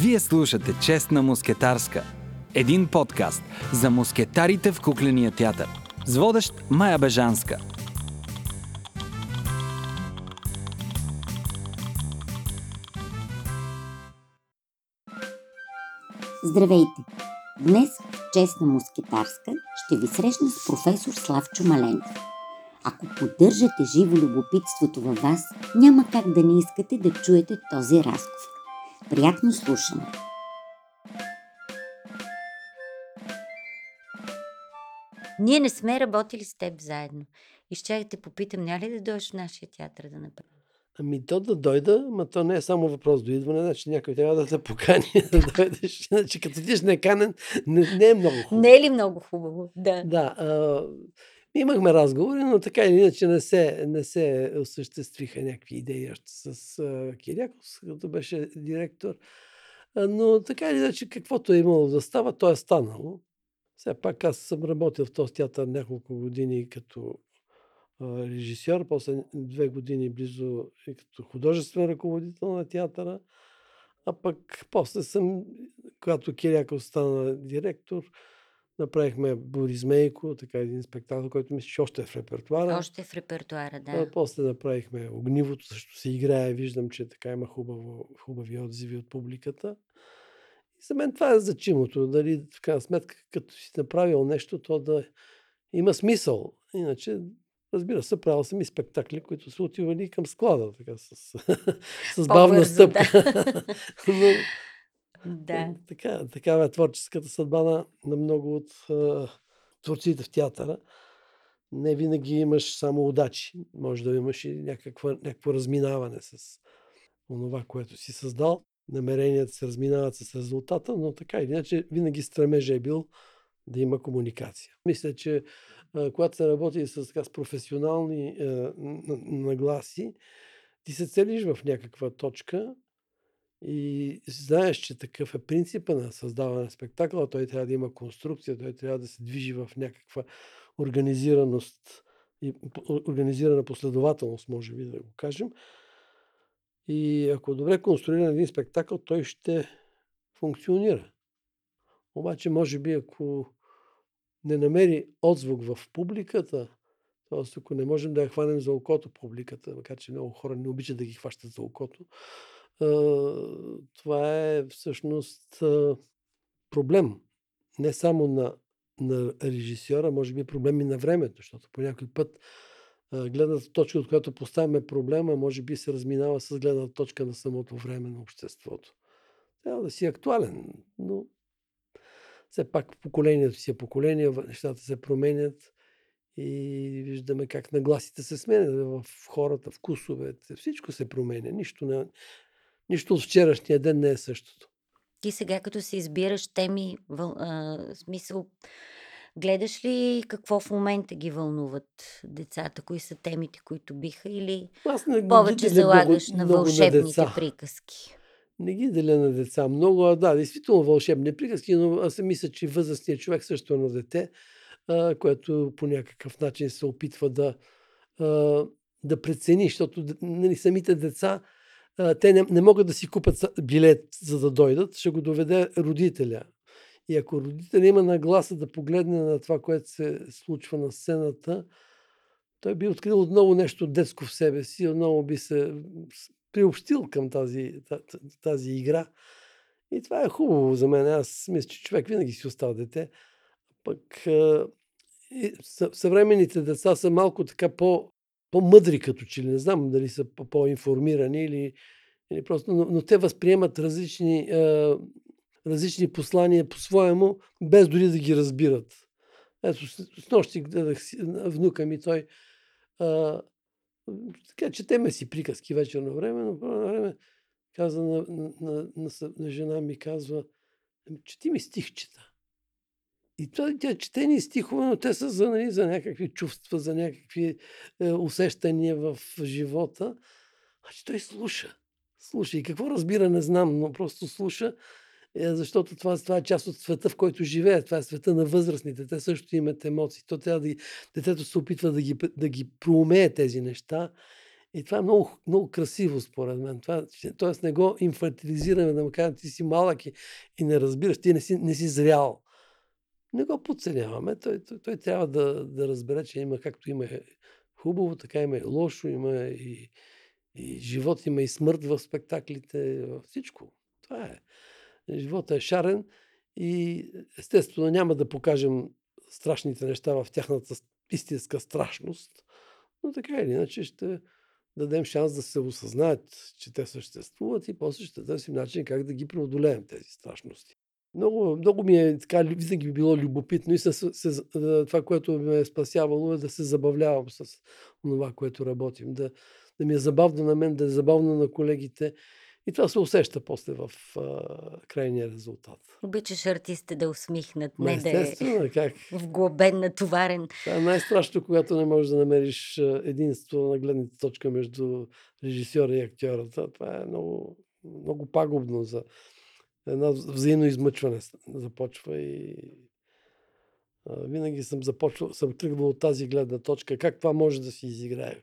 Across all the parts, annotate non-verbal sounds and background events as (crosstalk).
Вие слушате Честна мускетарска. Един подкаст за мускетарите в кукления театър. С водещ Майя Бежанска. Здравейте! Днес в Честна мускетарска ще ви срещна с професор Славчо Маленков. Ако поддържате живо любопитството във вас, няма как да не искате да чуете този разговор. Приятно слушане! Ние не сме работили с теб заедно. И ще те попитам, няма ли да дойдеш в нашия театър да направим? Ами то да дойда, но то не е само въпрос до идване, значи някой трябва да те покани (laughs) да дойдеш. Значи като ти неканен, не, не е много хубаво. Не е ли много хубаво? Да. Да. А, имахме разговори, но така или иначе не се, не се осъществиха някакви идеи още с а, Кирякос, като беше директор. Но така или иначе, каквото е имало да става, то е станало. Все пак аз съм работил в този театър няколко години като режисьор, после две години близо и като художествен ръководител на театъра. А пък после съм, когато Киряков стана директор, направихме Борис Мейко, така един спектакъл, който мисля, че още е в репертуара. Още е в репертуара, да. А, после направихме Огнивото, също се играе. Виждам, че така има хубаво, хубави отзиви от публиката. И за мен това е значимото. Дали, в крайна сметка, като си направил нещо, то да има смисъл. Иначе Разбира се, правил съм и спектакли, които са отивали към склада, така с, (laughs) с бавна стъпка. Да. (laughs) Но, да. Така, такава е творческата съдба на, на много от а, творците в театъра. Не винаги имаш само удачи. Може да имаш и някаква, някакво разминаване с онова, което си създал. Намеренията се разминават с резултата, но така или иначе винаги стремежа е бил да има комуникация. Мисля, че когато се работи с, така, с професионални е, нагласи, ти се целиш в някаква точка и знаеш, че такъв е принципа на създаване на спектакъла. Той трябва да има конструкция, той трябва да се движи в някаква организираност и организирана последователност, може би да го кажем. И ако добре конструиран един спектакъл, той ще функционира. Обаче, може би, ако не намери отзвук в публиката, т.е. ако не можем да я хванем за окото публиката, макар че много хора не обичат да ги хващат за окото, това е всъщност проблем. Не само на, на режисьора, може би проблем и на времето, защото по някой път гледната точка, от която поставяме проблема, може би се разминава с гледната точка на самото време на обществото. Трябва да си актуален, но все пак поколението си е поколение, нещата се променят и виждаме как нагласите се сменят в хората, вкусовете. Всичко се променя. Нищо, не, нищо от вчерашния ден не е същото. Ти сега, като се избираш теми, въл, а, смисъл, гледаш ли какво в момента ги вълнуват децата? Кои са темите, които биха? Или Аз не повече залагаш много, на вълшебните на приказки? Не ги деля на деца много, а да, действително вълшебни приказки, но аз мисля, че възрастният човек също е на дете, а, което по някакъв начин се опитва да, а, да прецени, защото нали, самите деца, те не, не могат да си купят билет, за да дойдат, ще го доведе родителя. И ако родителя има нагласа да погледне на това, което се случва на сцената, той би открил отново нещо детско в себе си, отново би се приобщил към тази, тази игра. И това е хубаво за мен. Аз мисля, че човек винаги си остава дете. Пък съвременните деца са малко така по, по-мъдри като че ли. Не знам дали са по-информирани или, или просто, но, но те възприемат различни, е, различни послания по-своему, без дори да ги разбират. Ето, с, нощи гледах внука ми, той така четеме си приказки вечерно време, но по време каза на, на, на, на, на жена ми, казва, ами, чети ми стихчета. И това, тя четени стихове, но те са за, нали, за някакви чувства, за някакви е, усещания в живота. Значи той слуша. Слуша. И какво разбира, не знам, но просто слуша, е, защото това, това е част от света, в който живее. Това е света на възрастните. Те също имат емоции. То трябва да, детето се опитва да ги, да ги проумее тези неща И това е много, много красиво, според мен. Това, тоест не го инфантилизираме, да му кажем, ти си малък и, и не разбираш, ти не си, не си зрял. Не го подценяваме. Той, той, той трябва да, да разбере, че има както има хубаво, така има и лошо, има и, и живот, има и смърт в спектаклите, всичко. Това е. Живота е шарен и естествено няма да покажем страшните неща в тяхната истинска страшност, но така или иначе ще дадем шанс да се осъзнаят, че те съществуват и после ще търсим начин как да ги преодолеем тези страшности. Много, много ми е така, винаги би било любопитно и се, се, това, което ме е спасявало е да се забавлявам с това, което работим. Да, да ми е забавно на мен, да е забавно на колегите и това се усеща после в а, крайния резултат. Обичаш артистите да усмихнат, не да е как? вглобен, натоварен. Това е най-страшно, когато не можеш да намериш единство на гледната точка между режисьора и актьора. Това е много, много пагубно за едно взаимно измъчване започва и винаги съм започвал, съм тръгвал от тази гледна точка, как това може да се изиграе,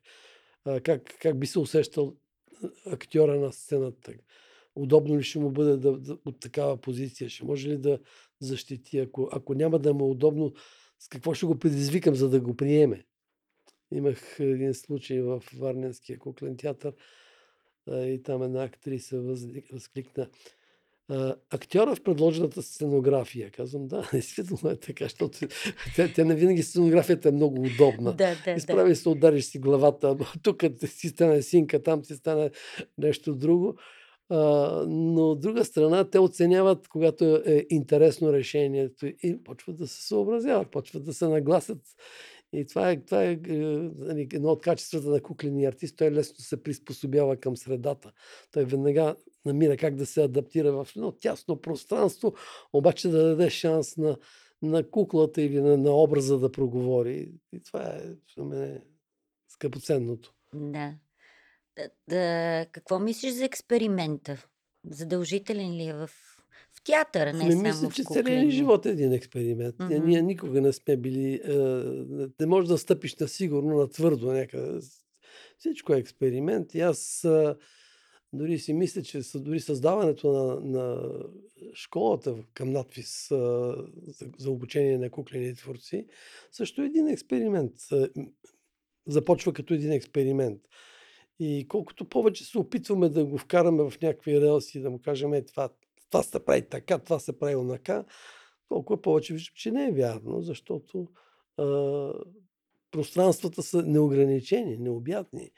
как, как би се усещал актьора на сцената. Удобно ли ще му бъде да, да, от такава позиция? Ще може ли да защити? Ако, ако няма да му е удобно, с какво ще го предизвикам, за да го приеме? Имах един случай в Варненския куклен театър и там една актриса възкликна актьора в предложената сценография. Казвам, да, (laughs) действително е така, защото те, те не винаги сценографията е много удобна. Да, да, Изправи да. се, удариш си главата, (laughs) тук си стане синка, там си стане нещо друго. А, но от друга страна, те оценяват, когато е интересно решението и почват да се съобразяват, почват да се нагласят. И това е, това е, е нали, едно от качествата на кукления артист. Той лесно се приспособява към средата. Той веднага намира как да се адаптира в едно тясно пространство, обаче да даде шанс на, на куклата или на, на образа да проговори. И това е за мен скъпоценното. Да. да, да. Какво мислиш за експеримента? Задължителен ли е в, в театъра, не, не само мисля, че целият живот е един експеримент. Мгм. Ние никога не сме били... Е, не можеш да стъпиш на сигурно, на твърдо някъде. Всичко е експеримент. И аз е, дори си мисля, че дори създаването на, на школата към надпис е, за, за обучение на куклени творци също е един експеримент. Започва като един експеримент. И колкото повече се опитваме да го вкараме в някакви релси, да му кажем, е, това, това се прави така, това се прави онака, толкова повече виждам, че не е вярно, защото а, пространствата са неограничени, необятни.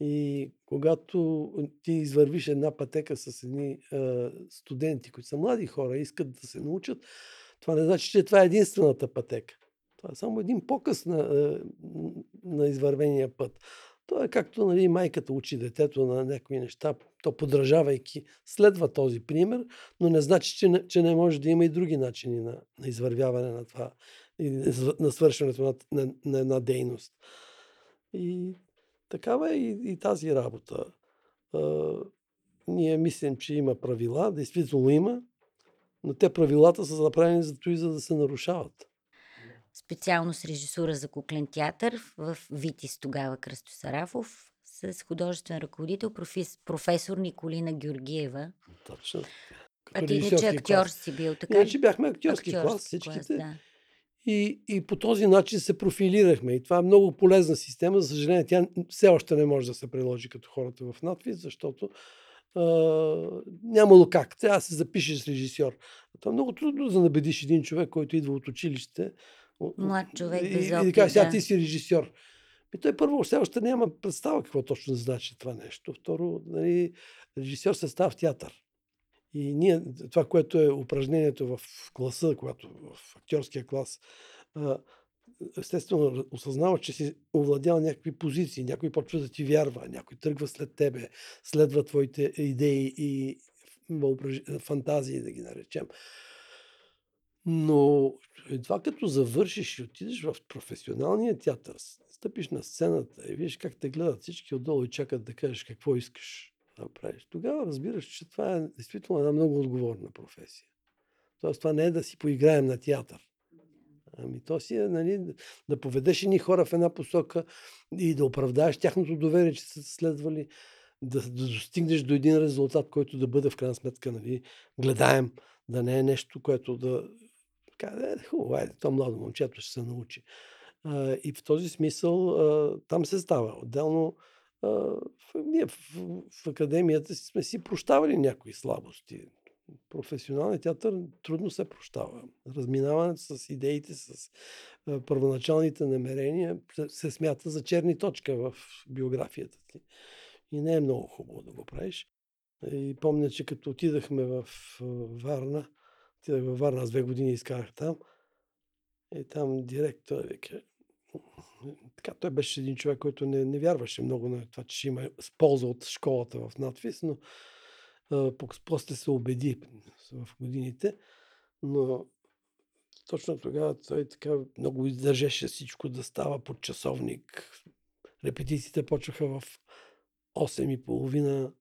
И когато ти извървиш една пътека с едни а, студенти, които са млади хора, искат да се научат, това не значи, че това е единствената пътека. Това е само един показ на, а, на извървения път. То е както нали, майката учи детето на някои неща, то подражавайки следва този пример, но не значи, че не, че не може да има и други начини на, на извървяване на това, на свършването на, на, на една дейност. И такава е и, и тази работа. А, ние мислим, че има правила, действително има, но те правилата са направени за това, за да се нарушават. Специално с режисура за куклен театър в Витис тогава Кръсто Сарафов с художествен ръководител профес, професор Николина Георгиева. Точно. А ти иначе актьор клас. си бил, така Иначе бяхме актьорски, Актьорски клас, всичките. да. И, и по този начин се профилирахме. И това е много полезна система. За съжаление, тя все още не може да се приложи като хората в надпис, защото а, нямало как. Трябва да се запишеш с режисьор. Това е много трудно да набедиш един човек, който идва от училище. Млад човек и, без и, и да опит, каже, сега да. ти си режисьор. И той първо все още няма представа какво точно значи това нещо. Второ, нали, режисьор се става в театър. И ние, това, което е упражнението в класа, когато в актьорския клас, естествено осъзнаваш, че си овладял някакви позиции, някой почва да ти вярва, някой тръгва след тебе, следва твоите идеи и фантазии, да ги наречем. Но едва като завършиш и отидеш в професионалния театър, стъпиш на сцената и видиш как те гледат всички отдолу и чакат да кажеш какво искаш направиш, тогава разбираш, че това е действително една много отговорна професия. Тоест това не е да си поиграем на театър. Ами то си е, нали, да поведеш ни хора в една посока и да оправдаеш тяхното доверие, че са следвали, да, да достигнеш до един резултат, който да бъде в крайна сметка нали, гледаем, да не е нещо, което да... Така, е, хубаво, айде, то младо момчето ще се научи. А, и в този смисъл а, там се става. Отделно ние в, в академията сме си прощавали някои слабости професионалният театър трудно се прощава. Разминаването с идеите, с а, първоначалните намерения се, се смята за черни точка в биографията ти. И не е много хубаво да го правиш. И помня, че като отидахме в Варна, отидах във Варна, аз две години изкарах там, и там директор вика, така, той беше един човек, който не, не вярваше много на това, че ще има полза от школата в надвис, но после се убеди в годините, но точно тогава той така много издържеше всичко да става под часовник. Репетициите почнаха в 8 и половина,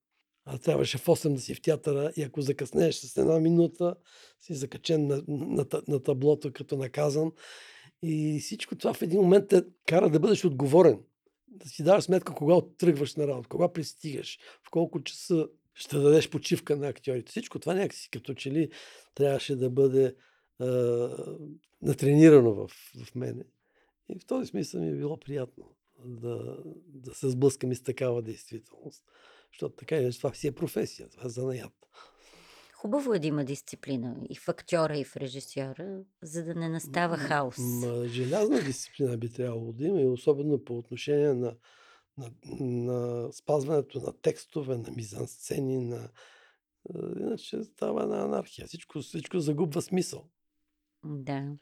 а трябваше в 8 да си в театъра и ако закъснееш с една минута, си закачен на, на, на таблото като наказан. И всичко това в един момент те кара да бъдеш отговорен. Да си даваш сметка кога тръгваш на работа, кога пристигаш, в колко часа ще дадеш почивка на актьорите. Всичко това някакси като че ли трябваше да бъде а, натренирано в, в мене. И в този смисъл ми е било приятно да, да се сблъскам и с такава действителност. Защото така иначе това си е професия, това е занаят. Хубаво е да има дисциплина и в актьора, и в режисьора, за да не настава хаос. М- желязна дисциплина би трябвало да има и особено по отношение на на, на спазването на текстове, на мизансцени, на... Иначе става една анархия. Всичко, всичко загубва смисъл. Да.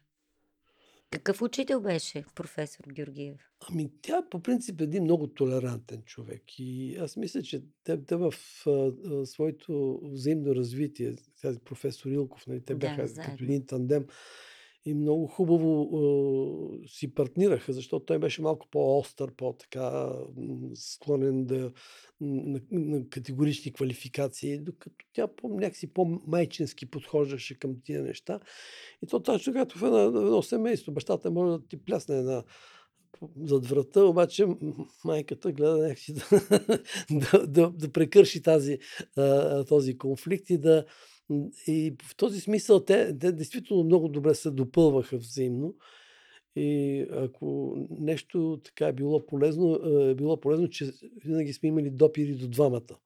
Какъв учител беше професор Георгиев? Ами тя по принцип е един много толерантен човек и аз мисля, че те, те в а, а, своето взаимно развитие, тази професор Илков, нали, те бяха да, като един тандем, и много хубаво е, си партнираха, защото той беше малко по-остър, по-така склонен да, на, на категорични квалификации, докато тя по, някакси по-майчински подхождаше към тия неща. И то точно както в едно, едно семейство, бащата може да ти плясне една зад врата, обаче майката гледа някакси (laughs) да, да, да, да прекърши тази, този конфликт и да, и в този смисъл те, те действително много добре се допълваха взаимно. И ако нещо така е било полезно, е било полезно, че винаги сме имали допири до двамата.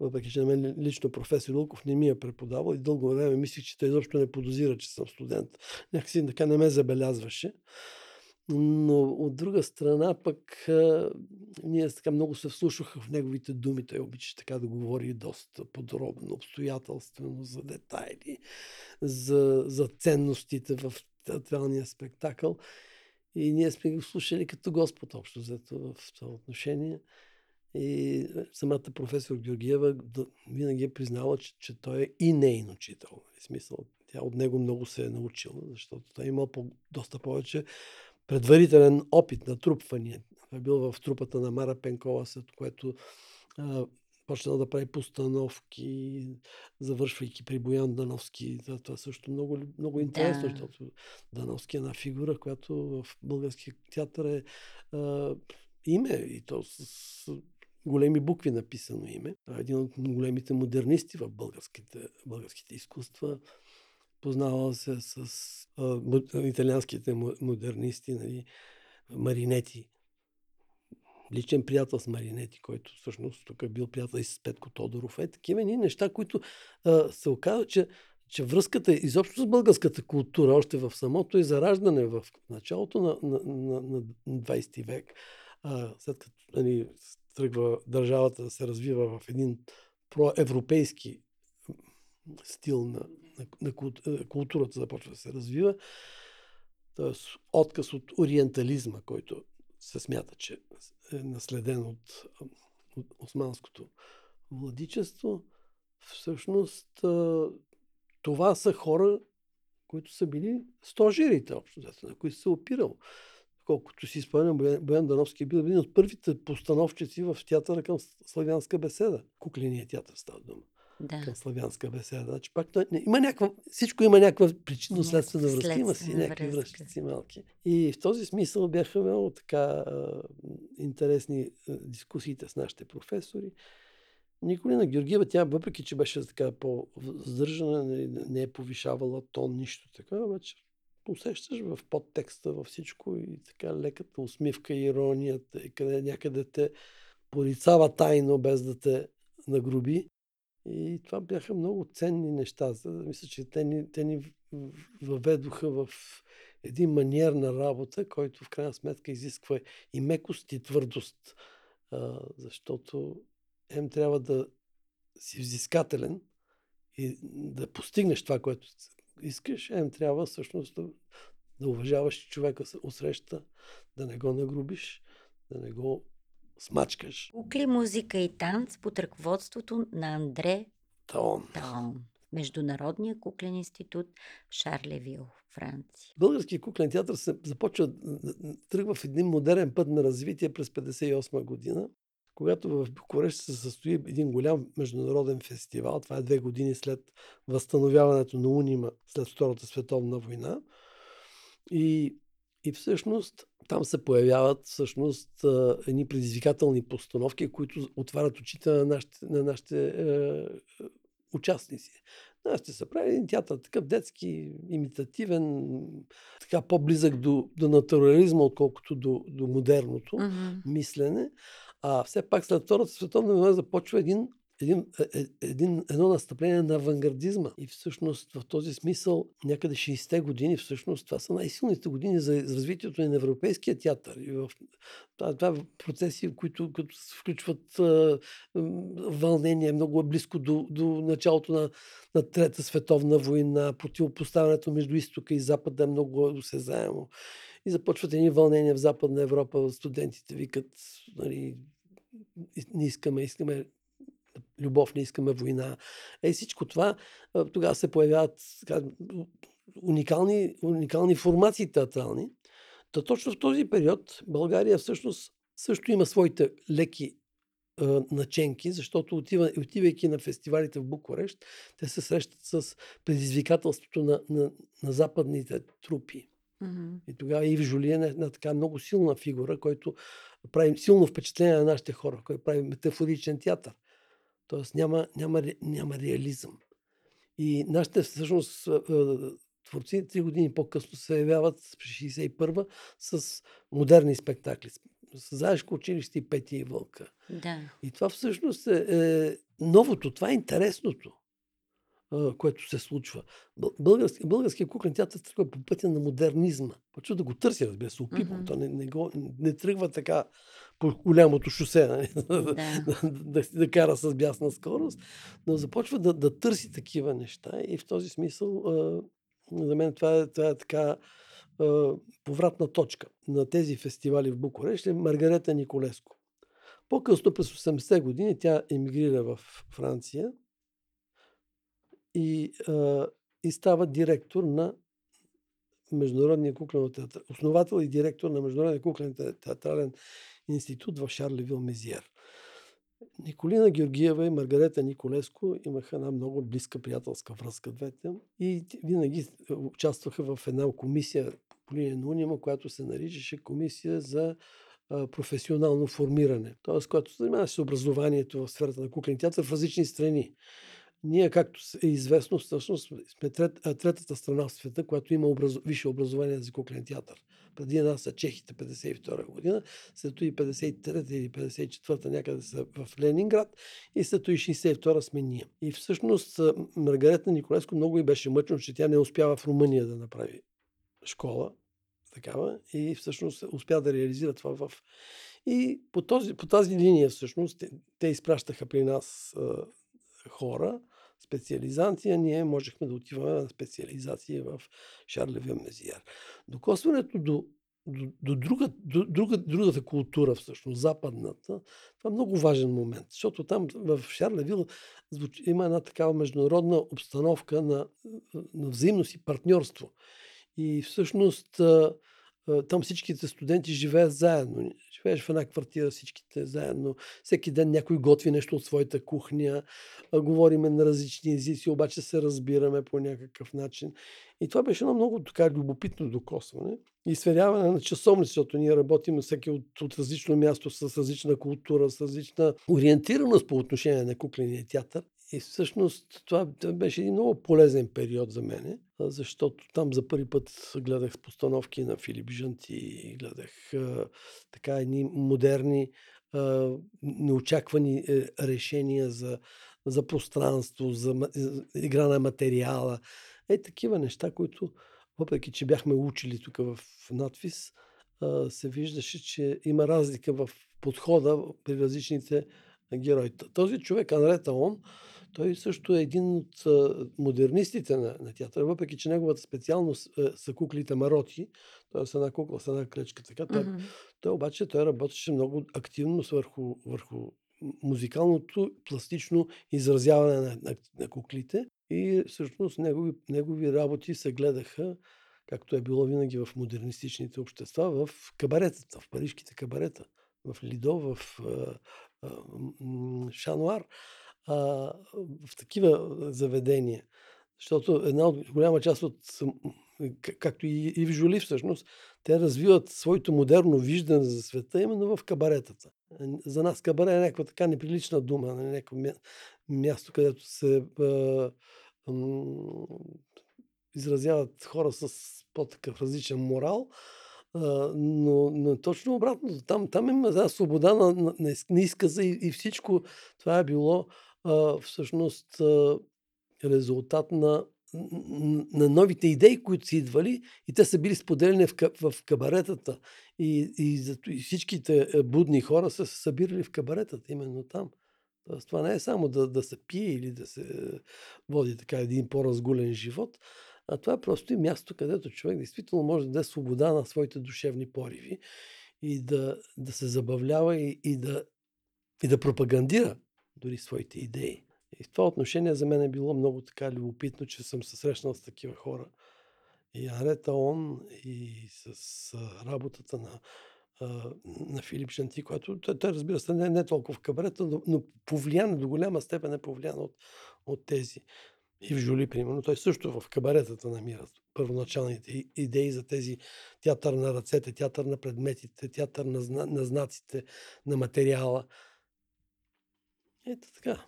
Въпреки, че на мен лично професор Луков не ми е преподавал и дълго време мислих, че той изобщо не подозира, че съм студент. Някакси така не ме забелязваше. Но от друга страна пък а, ние така много се вслушваха в неговите думи. Той обича така да говори доста подробно, обстоятелствено за детайли, за, за ценностите в театралния спектакъл. И ние сме го слушали като Господ общо взето в това отношение. И самата професор Георгиева винаги е признала, че, че той е и нейн учител. В смисъл, тя от него много се е научила, защото той е имал по, доста повече предварителен опит на трупване. Той е бил в трупата на Мара Пенкова, след което а, почнал да прави постановки, завършвайки при Боян Дановски. Това, това също много, много интересно, да. защото Дановски е една фигура, която в българския театър е а, име и то с, с големи букви написано име. Един от големите модернисти в българските, българските изкуства познавал се с а, италианските модернисти, нали, Маринети. Личен приятел с Маринети, който всъщност тук е бил приятел и с Петко Тодоров. Е, такива ни неща, които а, се оказва, че, че връзката изобщо с българската култура, още в самото и зараждане в началото на, на, на, на 20 век, а, след като нали, тръгва държавата да се развива в един проевропейски стил на, на, на е, културата започва да се развива. Тоест отказ от ориентализма, който се смята, че е наследен от, от османското владичество. Всъщност това са хора, които са били стожерите, общо, на които се опирал. Колкото си спомням, Боян Дановски е бил един от първите постановчици в театъра към славянска беседа. Кукления театър става дума. Да. към славянска беседа. Значи пак той, не, има някаква, всичко има някаква причинно-следствена връзка. Има си някакви връзкици малки. И в този смисъл бяха много така а, интересни а, дискусиите с нашите професори. Николина Георгиева, тя въпреки, че беше така по-здържана, не, не е повишавала тон, нищо така, обаче усещаш в подтекста, във всичко и така леката усмивка, иронията, и къде някъде те порицава тайно, без да те нагруби. И това бяха много ценни неща. Мисля, че те ни, те ни въведоха в един маниер на работа, който в крайна сметка изисква и мекост, и твърдост. А, защото ем трябва да си взискателен и да постигнеш това, което искаш, ем трябва всъщност да, да уважаваш човека отсреща, да не го нагрубиш, да не го смачкаш. Кукли, музика и танц под ръководството на Андре Таон. Таон. Международния куклен институт Шарлевил, Франция. Българският куклен театър се започва, тръгва в един модерен път на развитие през 1958 година, когато в Букурещ се състои един голям международен фестивал. Това е две години след възстановяването на Унима след Втората световна война. И, и всъщност там се появяват всъщност едни предизвикателни постановки, които отварят очите на нашите, на нашите е, участници. Аз ще се прави един театър, такъв детски, имитативен, така по-близък до, до натурализма, отколкото до, до модерното Мгм. мислене. А все пак след Втората световна война започва един, един, е- е- един, едно настъпление на авангардизма. И всъщност в този смисъл някъде 60-те години, всъщност това са най-силните години за развитието на европейския театър. И в, това, това е процеси, които, които включват а, м, вълнение, много е близко до, до началото на, на Трета световна война, противопоставянето между изтока и запада е много осезаемо. И започват едни вълнения в Западна Европа. Студентите викат, нали, не искаме, искаме любов, не искаме война. Е, всичко това тогава се появяват така, уникални, уникални формации театрални. Та точно в този период България всъщност също има своите леки а, наченки, защото отива, отивайки на фестивалите в Букурещ, те се срещат с предизвикателството на, на, на западните трупи. Мгм. И тогава Ив Жулиен е една така много силна фигура, който прави силно впечатление на нашите хора, който прави метафоричен театър. Тоест няма, няма, няма реализъм. И нашите всъщност а, а, творци три години по-късно се явяват през 61-а с модерни спектакли. С Заешко училище и Петия и Вълка. Да. И това всъщност е, е новото, това е интересното, което се случва. Бъл- Български, българският куклен театър тръгва по пътя на модернизма. Почва да го търси, разбира се. Мгм. То не, не, го, не тръгва така по голямото шосе, нали? (laughs) Да. да, да, да кара с бясна скорост, но започва да, да търси такива неща и в този смисъл а, за мен това е, това е така а, повратна точка на тези фестивали в Букурещ е Маргарета Николеско. По-късно през 80-те години тя емигрира в Франция и, а, и става директор на Международния куклен театър, основател и директор на Международния куклен те- театрален институт в Шарлевил Мезиер. Николина Георгиева и Маргарета Николеско имаха една много близка приятелска връзка двете и винаги е, участваха в една комисия по линия на Унима, която се наричаше комисия за професионално формиране. Т.е. която се занимава с образованието в сферата на куклен театър в различни страни. Ние, както е известно, всъщност сме трет, третата страна в света, която има образ... висше образование за куклен театър. Преди нас са чехите 52 година, след и 53 или 54 някъде са в Ленинград и след и 62 сме ние. И всъщност Маргарета Николеско много и беше мъчно, че тя не успява в Румъния да направи школа такава и всъщност успя да реализира това в... И по, този, по тази линия всъщност те, те изпращаха при нас хора, специализанти, а ние можехме да отиваме на специализация в Шарлевия Мезиер. Докосването до, до, до, друга, до друга, другата култура, всъщност, западната, това е много важен момент, защото там в Шарлевил има една такава международна обстановка на, на взаимност и партньорство. И всъщност там всичките студенти живеят заедно. Живееш в една квартира всичките заедно. Всеки ден някой готви нещо от своята кухня. Говориме на различни езици, обаче се разбираме по някакъв начин. И това беше едно много така любопитно докосване и сверяване на часовници, защото ние работим всеки от, от различно място, с различна култура, с различна ориентираност по отношение на кукления театър. И всъщност това беше един много полезен период за мене, защото там за първи път гледах постановки на Филип Жанти, гледах така едни модерни, неочаквани е, решения за, за пространство, за, за игра на материала. Е, такива неща, които, въпреки че бяхме учили тук в надвис, а, се виждаше, че има разлика в подхода при различните герои. Този човек, Анрета Он, той също е един от модернистите на, на театъра, въпреки че неговата специалност е, са куклите мароти, т.е. една кукла, с една клечка. Така, той, mm-hmm. той обаче той работеше много активно върху, върху музикалното пластично изразяване на, на, на куклите и всъщност негови, негови работи се гледаха, както е било винаги в модернистичните общества, в кабаретата, в парижките кабарета, в Лидо, в а, а, Шануар а, в такива заведения. Защото една от голяма част от, както и, в Жоли всъщност, те развиват своето модерно виждане за света именно в кабаретата. За нас кабаре е някаква така неприлична дума, на нали, някакво място, където се а, м, изразяват хора с по-такъв различен морал. Но, но точно обратно. Там, там има да, свобода на, на, на изказа и, и всичко това е било а, всъщност а, резултат на, на новите идеи, които са идвали и те са били споделени в, в кабаретата. И, и, и всичките е, будни хора са се събирали в кабаретата, именно там. Тоест, това не е само да, да се пие или да се води така един по-разгулен живот, а това е просто и място, където човек действително може да даде свобода на своите душевни пориви и да, да се забавлява и, и, да, и да пропагандира дори своите идеи. И в това отношение за мен е било много така любопитно, че съм се срещнал с такива хора. И Арета Он, и с работата на, на Филип Шанти, който той, той разбира се не, не толкова в кабарета, но, но повлиян до голяма степен е повлиян от, от тези. И в Жули, примерно, той също в кабаретата намира първоначалните идеи за тези театър на ръцете, театър на предметите, театър на, на знаците, на материала. Ето така.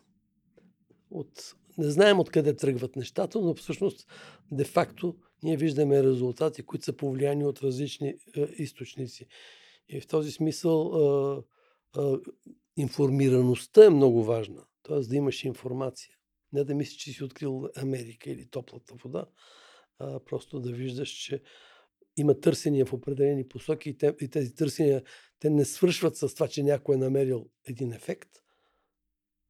От... Не знаем откъде тръгват нещата, но всъщност, де-факто, ние виждаме резултати, които са повлияни от различни е, източници. И в този смисъл е, е, информираността е много важна. Тоест да имаш информация. Не да мислиш, че си открил Америка или топлата вода, а просто да виждаш, че има търсения в определени посоки и, те, и тези търсения те не свършват с това, че някой е намерил един ефект –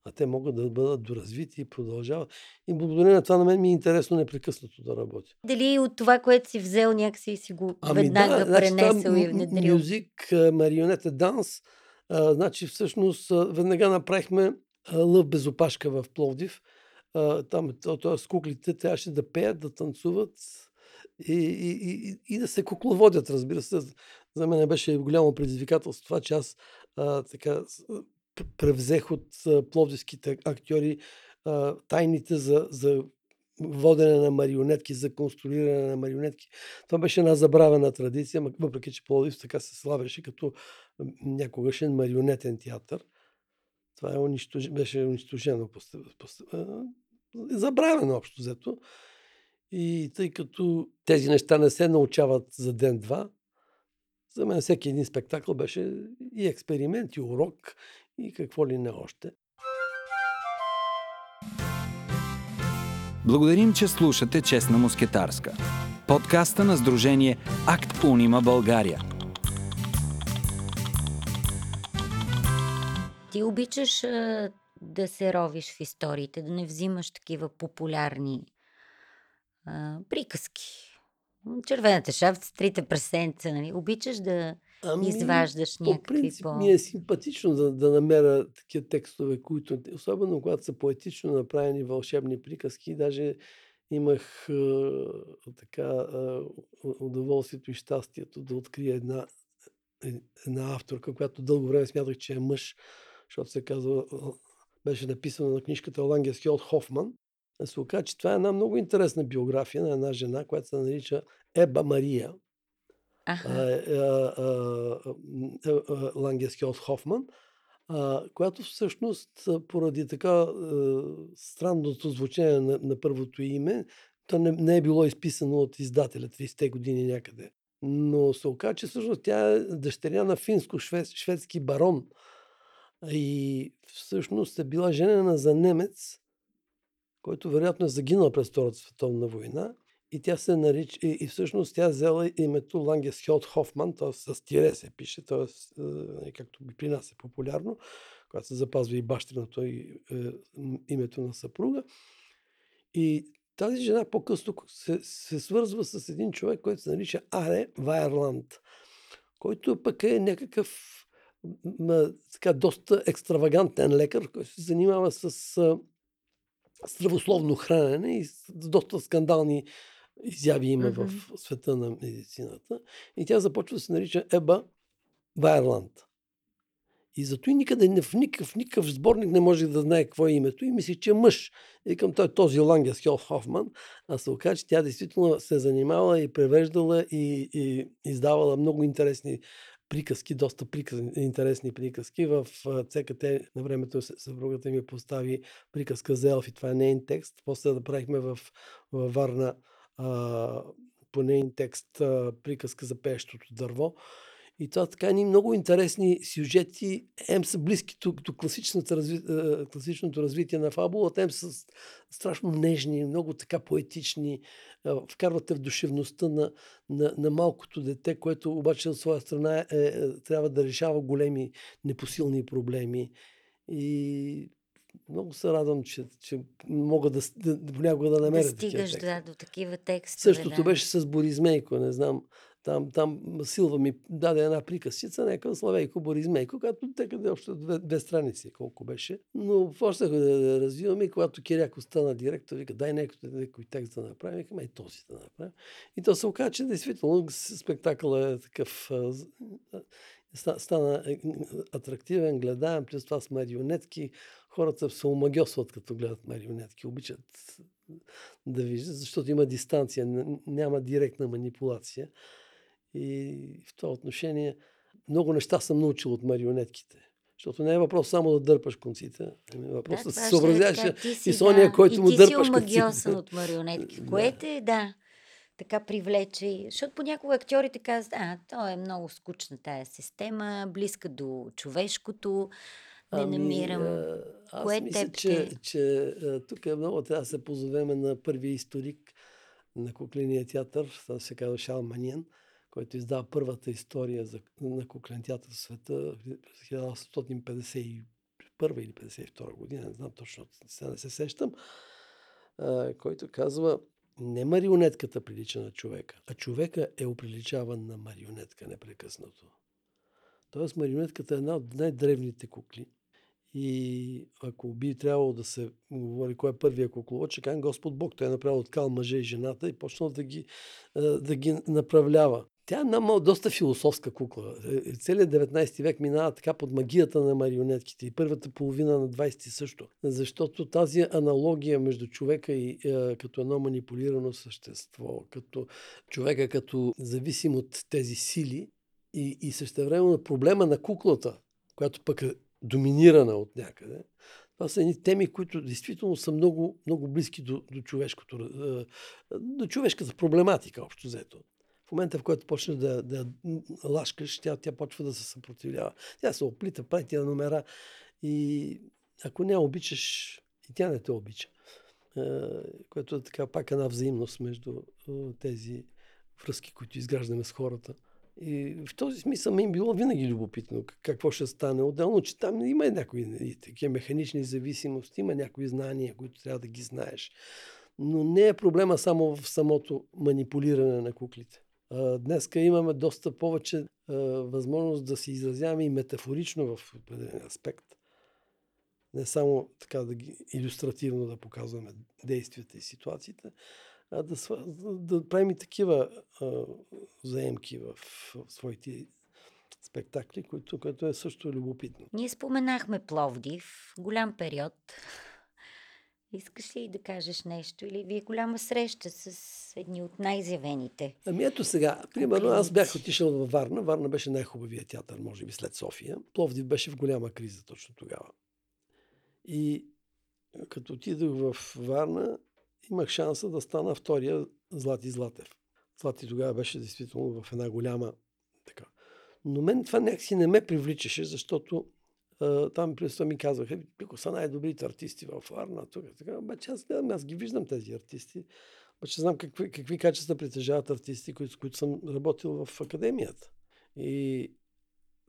а те могат да бъдат доразвити и продължават. И благодарение на това на мен ми е интересно непрекъснато да работя. Дали от това, което си взел, някакси си го ами веднага да, пренесъл значи, и внедрил? Мюзик, марионета, данс. А, значи всъщност веднага направихме лъв безопашка в Пловдив. А, там, т.е. куклите трябваше да пеят, да танцуват и, и, и, и да се кукловодят, разбира се. За мен беше голямо предизвикателство това, че аз а, така превзех от пловдивските актьори тайните за, за водене на марионетки, за конструиране на марионетки. Това беше една забравена традиция, въпреки че Пловдив така се славеше като някогашен марионетен театър. Това е унищож... беше унищожено, забравено общо взето. И тъй като тези неща не се научават за ден-два, за мен всеки един спектакъл беше и експеримент, и урок, и какво ли не още. Благодарим, че слушате Честна мускетарска. Подкаста на Сдружение Акт Унима България. Ти обичаш а, да се ровиш в историите, да не взимаш такива популярни а, приказки. Червената шапка, трите пресенца, нали? Обичаш да Ами, изваждаш някакви по... принцип, по... ми е симпатично да, да намеря такива текстове, които, особено когато са поетично направени вълшебни приказки, даже имах а, така а, удоволствието и щастието да открия една, е, една авторка, която дълго време смятах, че е мъж, защото се казва, беше написана на книжката Лангес от Хофман. Се оказа, че това е една много интересна биография на една жена, която се нарича Еба Мария. Лангес от Хофман а, която всъщност поради така странното звучение на, на първото име, то не, не е било изписано от издателя 30-те години някъде. Но се оказа, че всъщност тя е дъщеря на финско-шведски барон. И всъщност е била женена за немец, който вероятно е загинал през Втората световна война. И тя се нарича, и, и всъщност тя взела името Лангес Хьот Хофман, т.е. с тире се пише, т.е. Нали, както при нас е популярно, когато се запазва и бащиното и е, името на съпруга. И тази жена по-късно се, се свързва с един човек, който се нарича Аре Вайерланд, който пък е някакъв м, така, доста екстравагантен лекар, който се занимава с а, здравословно хранене и с доста скандални изяви има mm-hmm. в света на медицината. И тя започва да се нарича Еба Вайерланд. И зато и никъде, в никакъв, никакъв сборник не може да знае какво е името и мисли, че е мъж. И към той този Лангес Хелф Хофман, а се оказа, че тя действително се е занимавала и превеждала и, и издавала много интересни приказки, доста приказки, интересни приказки. В ЦКТ на времето съпругата ми постави приказка за Елфи. Това е нейн текст. После да правихме в, в Варна а, по нейн текст а, приказка за пеещото дърво. И това така ни много интересни сюжети, ем са близки до, до класичното, разви, класичното развитие на фабулата, ем са страшно нежни, много така поетични, вкарвате в душевността на, на, на малкото дете, което обаче от своя страна е, е, трябва да решава големи непосилни проблеми. И много се радвам, че, че мога да, да, понякога да намеря. Да стигаш да, до такива текстове. Същото да. беше с Боризмейко, не знам. Там, там Силва ми даде една приказчица, нека Славейко Боризмейко, като те къде общо две, две страници, колко беше. Но почнах да, да развиваме и когато Киряко стана директор, вика, дай някой, някой текст да направим, викаме и този да направим. И то се оказа, че действително спектакъл е такъв стана е, атрактивен, гледаем, плюс това с марионетки. Хората се омагьосват, като гледат марионетки. Обичат да виждат, защото има дистанция, няма директна манипулация. И в това отношение много неща съм научил от марионетките. Защото не е въпрос само да дърпаш конците, е въпрос да, да се съобразяваш и с ония, който и му дърпаш конците. И ти си от марионетки, (laughs) което е, да, така привлече. Защото понякога актьорите казват, а, то е много скучна тая система, близка до човешкото, не ами, намирам. Аз Кое мисля, теб че, те... че тук е много трябва да се позовеме на първия историк на кукления театър, това се казва Шал Маниен, който издава първата история за, на куклен театър в света в 1851 или 52 година, не знам точно, сега не се сещам, а, който казва не марионетката прилича на човека, а човека е оприличаван на марионетка непрекъснато. Тоест марионетката е една от най-древните кукли. И ако би трябвало да се говори кой е първия кукловод, Господ Бог. Той е направил откал мъже и жената и почнал да ги, да ги направлява. Тя е една доста философска кукла. Е, целият 19 век минава така под магията на марионетките и първата половина на 20 също. Защото тази аналогия между човека и е, като едно манипулирано същество, като човека като зависим от тези сили и, и същевременно проблема на куклата, която пък е доминирана от някъде, това са едни теми, които действително са много, много близки до, до, човешкото, е, до човешката проблематика, общо взето. В момента, в който почнеш да, да лашкаш, тя, тя почва да се съпротивлява. Тя се оплита, прави тия номера и ако не обичаш, и тя не те обича. Е, което е така пак една взаимност между е, тези връзки, които изграждаме с хората. И в този смисъл ми е било винаги любопитно какво ще стане. Отделно, че там има някои такива механични зависимости, има някои знания, които трябва да ги знаеш. Но не е проблема само в самото манипулиране на куклите. Днеска имаме доста повече възможност да се изразяваме и метафорично в определен аспект. Не само така да ги иллюстративно да показваме действията и ситуациите, а да, да правим и такива а, заемки в, в своите спектакли, които, което е също любопитно. Ние споменахме Пловдив, голям период. Искаш ли да кажеш нещо? Или ви е голяма среща с едни от най-изявените? Ами ето сега, примерно аз бях отишъл във Варна. Варна беше най-хубавия театър, може би след София. Пловдив беше в голяма криза точно тогава. И като отидох в Варна, имах шанса да стана втория Злати Златев. Злати тогава беше действително в една голяма така. Но мен това някакси не ме привличаше, защото а, там през това ми казваха, пико са най-добрите артисти в Варна, тук, така. Обаче аз, аз ги виждам тези артисти. Обаче знам какви, какви качества притежават артисти, които, с които съм работил в академията. И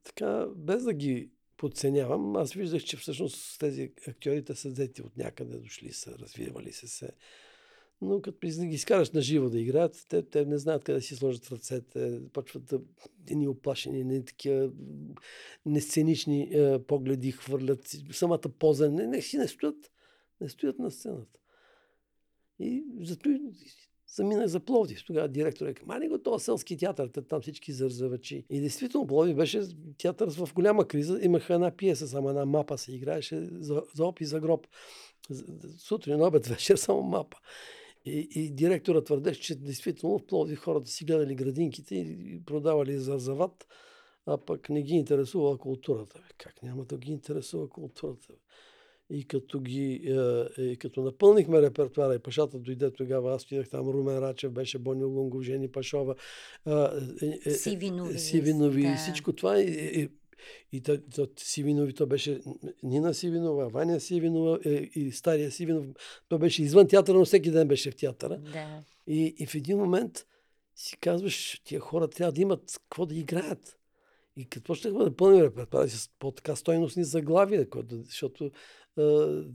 така, без да ги подценявам, аз виждах, че всъщност тези актьорите са взети от някъде, дошли са, развивали се се. Но като ги изкараш на живо да играят, те, те не знаят къде си сложат ръцете, почват да ни оплашени, не такива несценични е, погледи хвърлят, самата поза, не, не си не стоят, не стоят на сцената. И зато заминах за Пловдив. Тогава директор е мани го този селски театър, там всички зарзавачи. И действително Пловдив беше театър в голяма криза. Имаха една пиеса, само една мапа се играеше за, за оп за гроб. Сутрин, обед, (laughs) вечер, само мапа. И, и директора твърдеше, че действително в Пловдив хората си гледали градинките и продавали за зават, а пък не ги интересува културата. Как няма да ги интересува културата? И като, ги, е, и като напълнихме репертуара и Пашата дойде тогава, аз отидах там, Румен Рачев беше, Бони Лунгов, Жени Пашова, е, е, Сивинови, Сивинови да. и всичко това. И, и, и то, то, Сивинови, то беше Нина Сивинова, Ваня Сивинова и, и стария Сивинов. То беше извън театъра, но всеки ден беше в театъра. Да. И, и в един момент си казваш, тия хора трябва да имат какво да играят. И като почнахме да пълним репертуара с по-така стойностни заглавия, защото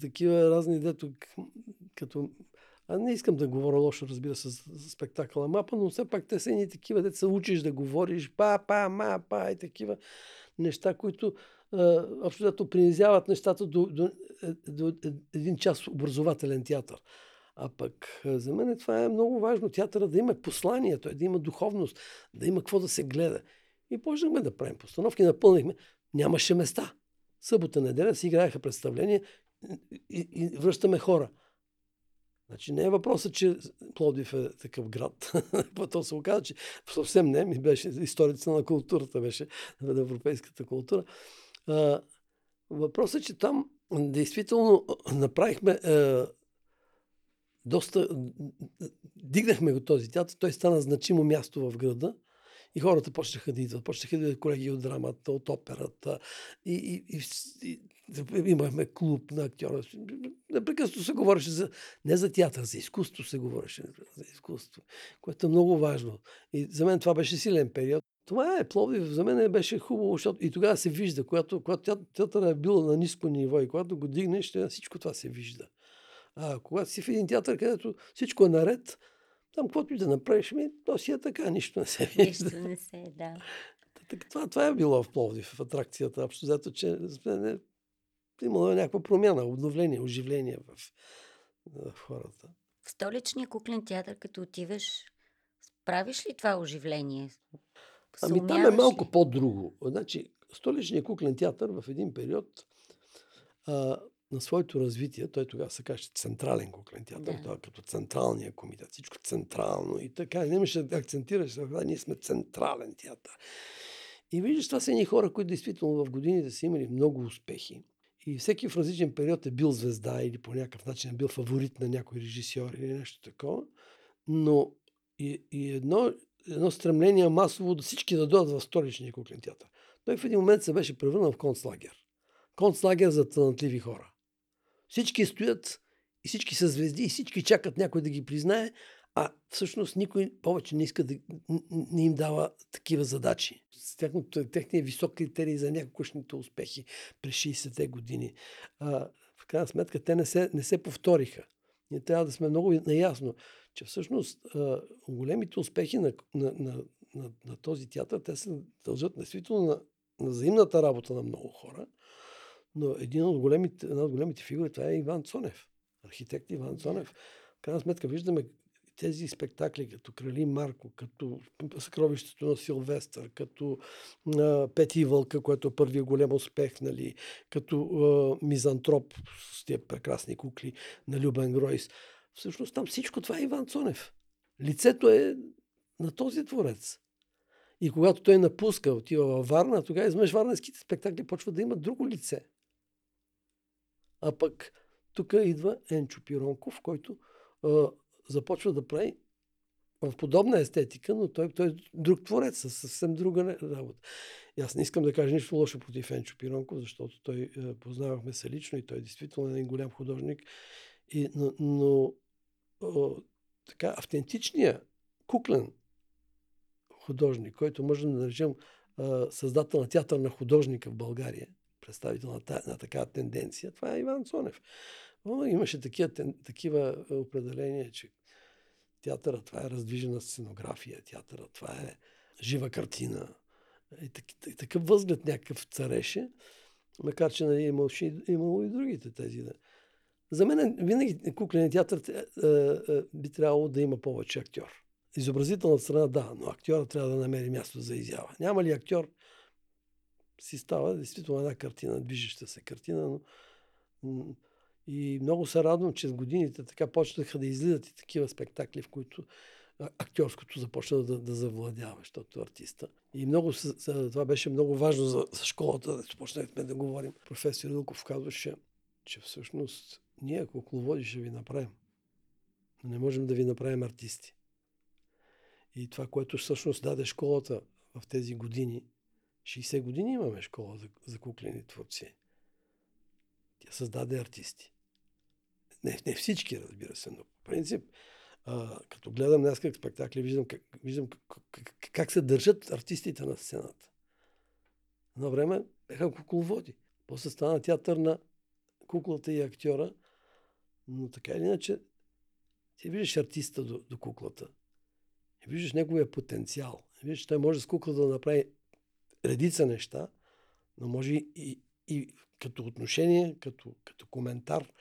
такива разни, дето като... А не искам да говоря лошо, разбира се, за спектакъла Мапа, но все пак те са едни такива, дето се учиш да говориш па, па, ма, па и такива неща, които общо принизяват нещата до, до, до, до един час образователен театър. А пък за мен това е много важно. Театъра да има послание, той да има духовност, да има какво да се гледа. И почнахме да правим постановки, напълнихме. Нямаше места. Събота, неделя си играеха представления и, и връщаме хора. Значи не е въпросът, че Плодив е такъв град. (laughs) То се оказа, че съвсем не ми беше историята на културата, беше на европейската култура. А, въпросът е, че там действително направихме а, доста... Дигнахме го този театър, той стана значимо място в града. И хората почнаха да идват, почнаха да идват колеги от драмата, от операта. И, и, и, и имахме клуб на актьора. Непрекъснато се говореше за, не за театър, за изкуство се говореше. За изкуство, което е много важно. И за мен това беше силен период. Това е Пловдив. За мен беше хубаво, защото и тогава се вижда, когато, когато театър е бил на ниско ниво и когато го дигнеш, всичко това се вижда. А когато си в един театър, където всичко е наред, там, каквото и да направиш, ми, то си е така, нищо не се вижда. Нищо не се, да. Това, това е било в Пловдив, в атракцията. Общо зато, че не, имало е някаква промяна, обновление, оживление в, в хората. В столичния куклен театър, като отиваш, правиш ли това оживление? Ами там е малко ли? по-друго. Значи, столичният куклен театър в един период а, на своето развитие, той тогава се каже централен куклен театър, да. е като централния комитет, всичко централно и така. Не имаше да акцентираш, да, ние сме централен театър. И виждаш, това са едни хора, които действително в годините са имали много успехи. И всеки в различен период е бил звезда или по някакъв начин е бил фаворит на някой режисьор или нещо такова. Но и, и едно, едно стремление масово да всички да дойдат в столичния куклен театър. Той в един момент се беше превърнал в концлагер. Концлагер за талантливи хора. Всички стоят и всички са звезди и всички чакат някой да ги признае, а всъщност никой повече не иска да не им дава такива задачи. С тяхното, техния висок критерий за някаквошните успехи през 60-те години. А, в крайна сметка те не се, не се повториха. Ние трябва да сме много наясно, че всъщност а, големите успехи на, на, на, на, на този театър, те се дължат действително на, на взаимната работа на много хора, Но един от големите, една от големите фигури, това е Иван Цонев. Архитект Иван Цонев. В крайна сметка виждаме тези спектакли, като Крали Марко, като Съкровището на Силвестър, като а, Пети и Вълка, което е първият голям успех, нали, като а, Мизантроп с тези прекрасни кукли на Любен Гройс. Всъщност там всичко това е Иван Цонев. Лицето е на този творец. И когато той напуска, отива във Варна, тогава изведнъж варненските спектакли почват да имат друго лице. А пък тук идва Енчо Пиронков, който а, започва да прави в подобна естетика, но той, той е друг творец, със съвсем друга работа. И аз не искам да кажа нищо лошо против Енчо Пиронков, защото той е, познавахме се лично и той е действително един голям художник. И, но, но о, така, автентичният куклен художник, който може да наречем създател на театър на художника в България, представител на, та, на такава тенденция, това е Иван Цонев. Но имаше такива, такива определения, че театъра това е раздвижена сценография, театъра това е жива картина. И, так, такъв възглед някакъв цареше, макар че нали, имало, имало и другите тези. Да. За мен винаги кукленият театър е, е, е, би трябвало да има повече актьор. Изобразителната страна, да, но актьора трябва да намери място за изява. Няма ли актьор, си става действително една картина, движеща се картина, но и много се радвам, че с годините така почнаха да излизат и такива спектакли, в които актьорското започна да, да завладява, защото артиста. И много, това беше много важно за, за школата, да почнахме да говорим. Професор Илков казваше, че всъщност ние кукловоди ще ви направим. Но не можем да ви направим артисти. И това, което всъщност даде школата в тези години, 60 години имаме школа за, за куклени творци. Тя създаде артисти. Не, не всички, разбира се, но по принцип, а, като гледам днес как спектакли, виждам, как, виждам как, как, как се държат артистите на сцената. На време бяха кукловоди. После стана театър на куклата и актьора, но така или иначе ти виждаш артиста до, до куклата. И виждаш неговия потенциал. И виждаш, той може с куклата да направи редица неща, но може и, и като отношение, като, като коментар,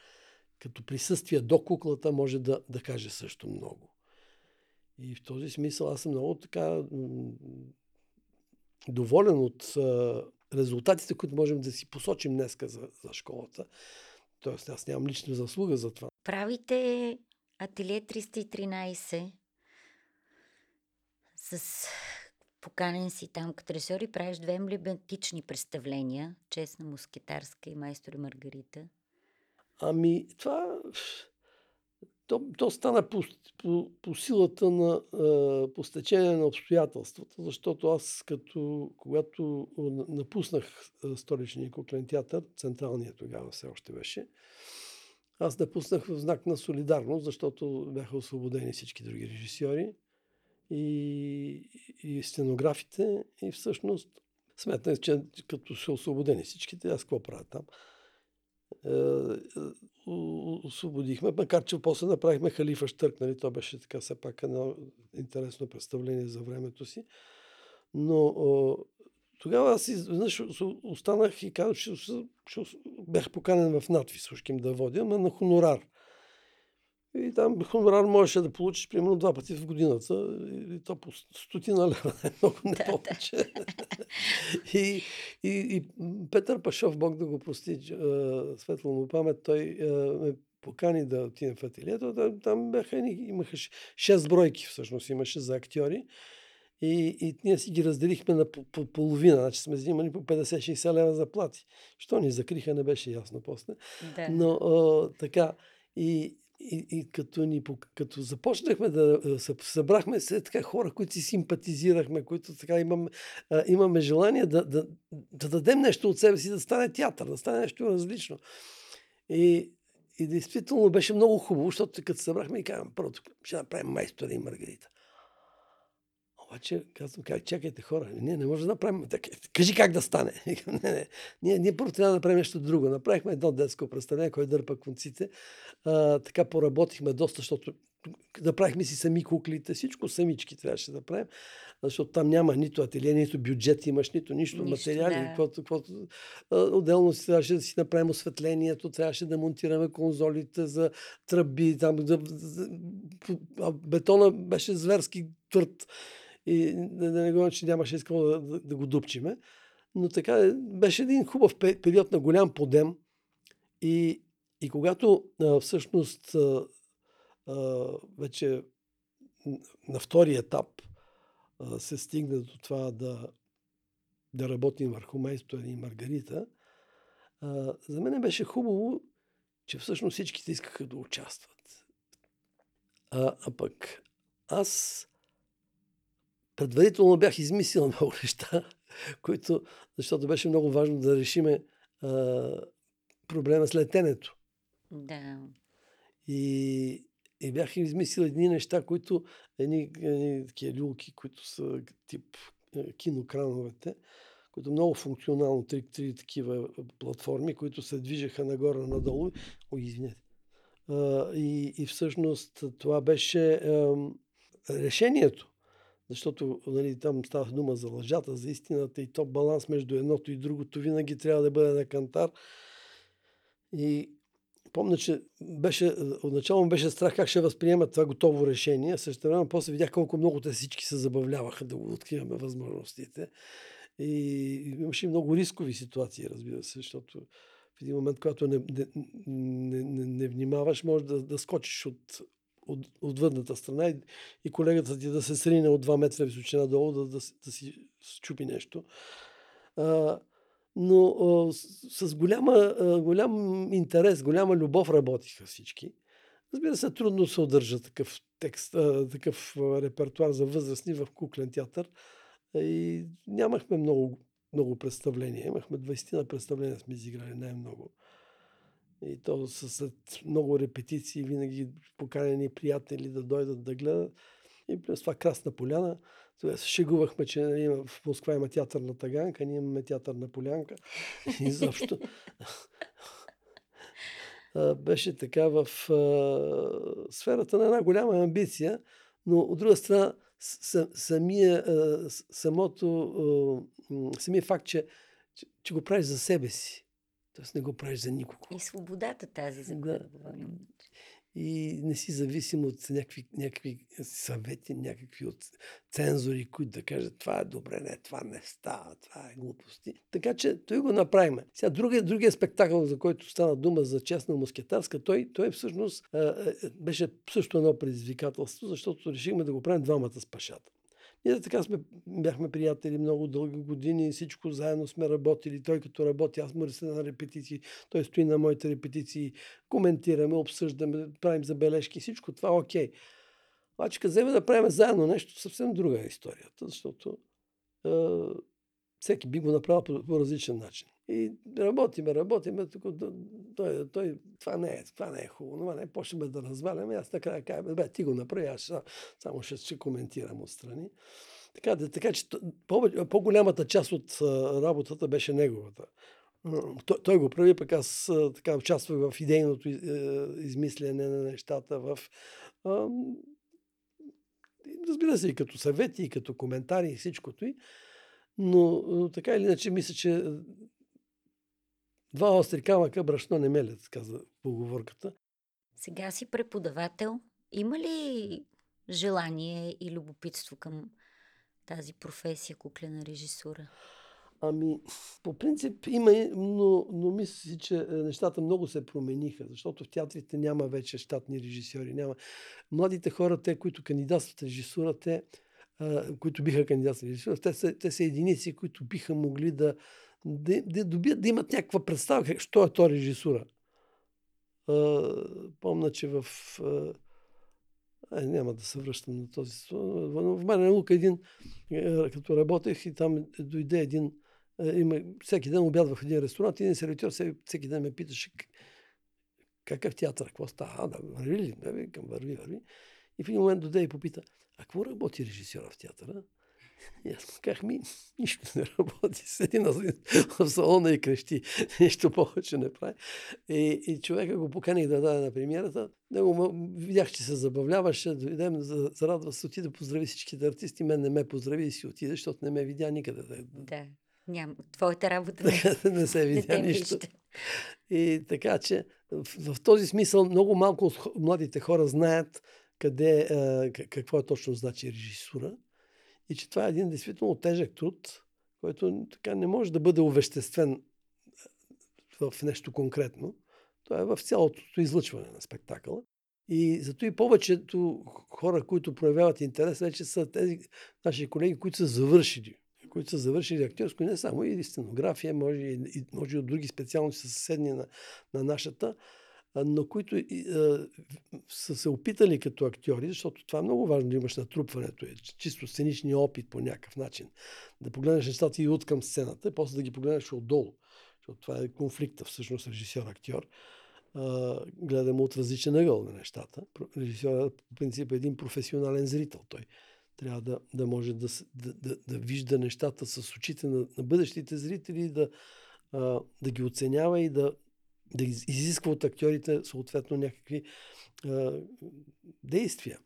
като присъствие до куклата може да, да каже също много. И в този смисъл аз съм много така доволен от резултатите, които можем да си посочим днеска за, за школата. Тоест аз нямам лична заслуга за това. Правите Ателие 313 с поканен си там като режисьор и правиш две емблематични представления. Честна мускетарска и майстор Маргарита. Ами, това... То, то стана по, по, по силата на по стечение на обстоятелствата, защото аз като, когато напуснах столичния куклен театър, централния тогава все още беше, аз напуснах в знак на солидарност, защото бяха освободени всички други режисьори и, и стенографите и всъщност сметнах, че като са освободени всичките, аз какво правя там? Е, е, освободихме, макар че после направихме Халифа Штърк, нали? то беше така все пак едно интересно представление за времето си. Но тогава аз изведнъж останах и казах, че, бях поканен в надвис, ушким да водя, но на хонорар. И там хонорар можеше да получиш примерно два пъти в годината. И то по стотина лева, (laughs) много не повече. (laughs) и, и, и Петър Пашов, Бог да го прости, светло му памет, той ме покани да отидем в ателието. Там бяха, имаха 6 бройки всъщност имаше за актьори. И, и ние си ги разделихме на по, по половина. Значи сме взимали по 50-60 лева заплати. Що ни закриха, не беше ясно после. Да. Но о, така. И, и, и като, ни, като започнахме да събрахме се така хора, които си симпатизирахме, които така имаме, имаме желание да, да, да дадем нещо от себе си, да стане театър, да стане нещо различно. И, и действително беше много хубаво, защото като събрахме и казвам, първото ще направим майстора и Маргарита. Обаче казвам, как, чакайте хора, ние не можем да направим така. Кажи как да стане. (laughs) не, не. Ние, ние първо трябва да направим нещо друго. Направихме едно детско представление, кой дърпа конците. А, така поработихме доста, защото направихме си сами куклите, всичко самички трябваше да правим, защото там няма нито ателие, нито бюджет имаш, нито нищо, нищо материали. Да. Каквото, каквото, отделно си трябваше да си направим осветлението, трябваше да монтираме конзолите за тръби, там, да, бетона беше зверски твърд и да, да не говоря, че нямаше искало да, да, да го дупчиме. Но така беше един хубав период на голям подем и, и когато а, всъщност а, а, вече на втори етап а, се стигна до това да, да работим върху майстор и Маргарита, а, за мен беше хубаво, че всъщност всичките искаха да участват. А, а пък аз предварително бях измислил (laughs) много неща, които, защото беше много важно да решиме а, проблема с летенето. Да. И, и бях измислил едни неща, които, едни, едни такива люлки, които са тип е, кинокрановете, които много функционално, три, три такива платформи, които се движеха нагоре-надолу. О, извинете. А, и, и всъщност това беше а, решението. Защото нали, там става дума за лъжата, за истината и то баланс между едното и другото винаги трябва да бъде на кантар. И помня, че беше, отначало беше страх как ще възприемат това готово решение. Също време после видях колко много те всички се забавляваха да го откриваме възможностите. И имаше много рискови ситуации, разбира се, защото в един момент, когато не, не, не, не, не внимаваш, може да, да скочиш от, от, от въдната страна и, и колегата ти да се срине от 2 метра височина долу, да, да, да си чупи нещо. А, но а, с, с голяма, а, голям интерес, голяма любов работиха всички. Разбира се, трудно се удържа такъв текст, а, такъв репертуар за възрастни в куклен театър. И нямахме много, много представления. Имахме 20 на представления сме изиграли най-много. И то след много репетиции, винаги поканени приятели да дойдат да гледат. И плюс това Красна поляна. Тогава се шегувахме, че нали, в Москва има театър на Таганка, ние имаме театър на Полянка. И защо (laughs) беше така в сферата на една голяма амбиция, но от друга страна самия, самото, самия факт, че, че го правиш за себе си. Тоест не го правиш за никого. И свободата тази, за която да. говорим и не си зависим от някакви, някакви съвети, някакви от цензори, които да кажат това е добре, не, това не става, това е глупости. Така че той го направим. Сега другия, другия спектакъл, за който стана дума за честна мускетарска, той, той всъщност беше също едно предизвикателство, защото решихме да го правим двамата с пашата. Ние така сме, бяхме приятели много дълги години, всичко заедно сме работили. Той като работи, аз му рисувам на репетиции, той стои на моите репетиции, коментираме, обсъждаме, правим забележки, всичко това окей. Обаче, като вземе да правим заедно нещо, съвсем друга е историята, защото е, всеки би го направил по, по различен начин. И работиме, работиме, тук, той, той, това не е, това не е хубаво, но не почнем да разваляме, аз накрая кажа, бе, ти го направи, аз само ще, ще коментирам отстрани. Така, така че по, по-голямата част от работата беше неговата. Той, той го прави, пък аз така участвах в идейното измислене на нещата, в разбира се, и като съвети, и като коментари, и всичкото и. Но така или иначе, мисля, че Два остри камъка брашно не мелят, каза поговорката. Сега си преподавател. Има ли желание и любопитство към тази професия куклена режисура? Ами, по принцип има, но, но мисля си, че е, нещата много се промениха, защото в театрите няма вече щатни режисьори. Няма. Младите хора, те, които кандидатстват режисура, те, които биха кандидатствали те са, те са единици, които биха могли да, да, да, добият, да имат някаква представа, що е то режисура. А, помня, че в... А, няма да се връщам на този... В Марина Лука един, като работех и там дойде един... Има, всеки ден обядвах в един ресторант и един сервитьор всеки ден ме питаше какъв театър, какво става? А, да, върви ли? Да, върви, върви. И в един момент дойде и попита, а какво работи режисьора в театъра? И аз казах, ми, нищо не работи. Седи на, в салона и крещи. Нищо повече не прави. И, и човека го поканих да даде на премиерата. Него видях, че се забавляваше. Дойдем за, за радва се отиде, поздрави всичките артисти. Мен не ме поздрави и си отиде, защото не ме видя никъде. Да. Няма. Твоята работа не, (laughs) не се видя не нищо. Вижда. И така че в, в този смисъл много малко младите хора знаят къде, какво е точно значи режисура и че това е един действително тежък труд, който така не може да бъде увеществен в нещо конкретно. Това е в цялото излъчване на спектакъла. И зато и повечето хора, които проявяват интерес, вече са тези наши колеги, които са завършили които са завършили актьорско, не само и стенография, може и, може и от други специалности съседни на, на нашата, но които и, а, са се опитали като актьори, защото това е много важно да имаш натрупването, е чисто сценичния опит по някакъв начин. Да погледнеш нещата и от към сцената, после да ги погледнеш отдолу. Защото това е конфликта, всъщност, режисьор-актьор. гледаме от различен ъгъл на нещата. Режисьорът по принцип е един професионален зрител. Той трябва да, да може да, да, да, да вижда нещата с очите на, на бъдещите зрители, да, а, да ги оценява и да, да изисква от актьорите съответно някакви а, действия.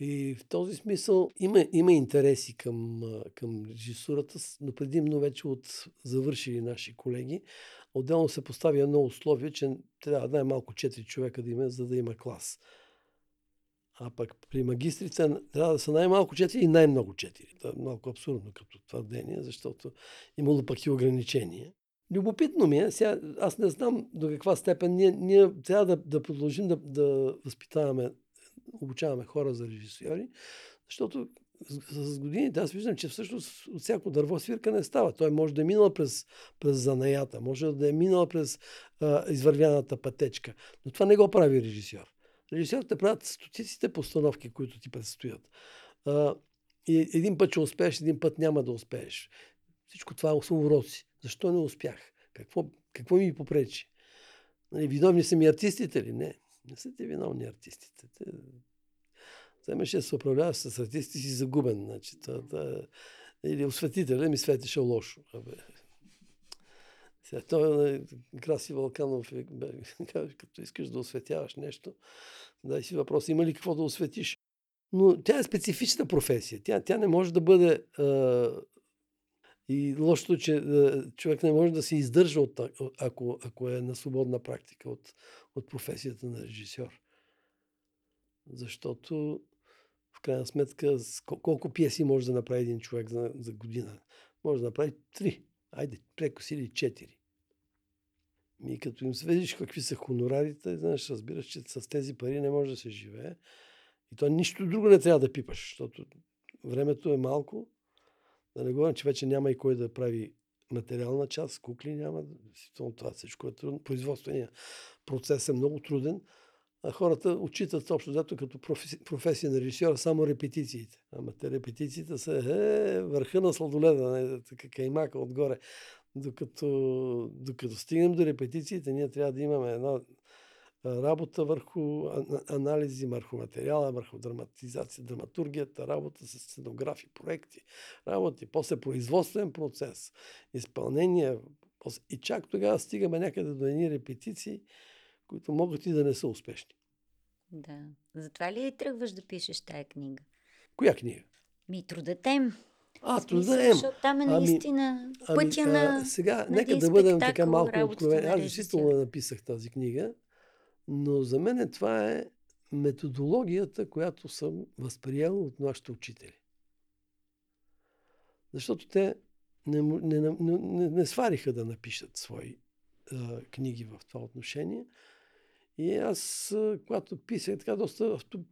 И в този смисъл има, има интереси към, към режисурата, но предимно вече от завършили наши колеги. Отделно се поставя едно условие, че трябва най-малко 4 човека да има, за да има клас. А пък при магистрите трябва да са най-малко 4 и най-много 4. Това е малко абсурдно като твърдение, защото имало пък и ограничения. Любопитно ми е, сега, аз не знам до каква степен ние, ние трябва да, да продължим да, да възпитаваме, обучаваме хора за режисьори, защото с, с годините аз виждам, че всъщност от всяко дърво свирка не става. Той може да е минал през, през занаята, може да е минал през а, извървяната пътечка, но това не го прави режисьор. Режисьорите правят стотиците постановки, които ти предстоят. А, и един път ще успееш, един път няма да успееш. Всичко това са уроци. Защо не успях? Какво, какво ми попречи? Нали, виновни са ми артистите ли? Не. Не са ти виновни артистите. Те... Вземеш да се управляваш с артисти си загубен. Значи, това, това... Или осветителя ми светеше лошо. Абе, сега, той е Краси Вълканов, е, (laughs) като искаш да осветяваш нещо, дай си въпрос, има ли какво да осветиш? Но тя е специфична професия. Тя, тя не може да бъде... и лошото, че а, човек не може да се издържа, от, ако, ако е на свободна практика от, от професията на режисьор. Защото в крайна сметка колко пиеси може да направи един човек за, за година? Може да направи три. Айде, преко сили четири. Ми като им сведиш какви са хонорарите, знаеш, разбираш, че с тези пари не може да се живее. И то нищо друго не трябва да пипаш, защото времето е малко. Да не говорим, че вече няма и кой да прави материална част, кукли няма. Това всичко е трудно. Производственият процес е много труден. А хората отчитат общо зато като професия, професия на режисьора само репетициите. Ама те репетициите са е, върха на сладоледа, така каймака отгоре. Докато, докато стигнем до репетициите, ние трябва да имаме една работа върху анализи, върху материала, върху драматизация, драматургията, работа с сценографи, проекти, работи, после производствен процес, изпълнение. И чак тогава стигаме някъде до едни репетиции, които могат и да не са успешни. Да. Затова ли тръгваш да пишеш тая книга? Коя книга? Ми трудът е. А, труда е. Защото там е ами, наистина ами, пътя ами, на. А, сега, на нека да бъдем така малко откровени. Аз действително написах тази книга, но за мен това е методологията, която съм възприел от нашите учители. Защото те не, не, не, не, свариха да напишат свои а, книги в това отношение. И аз, когато писах така доста авто,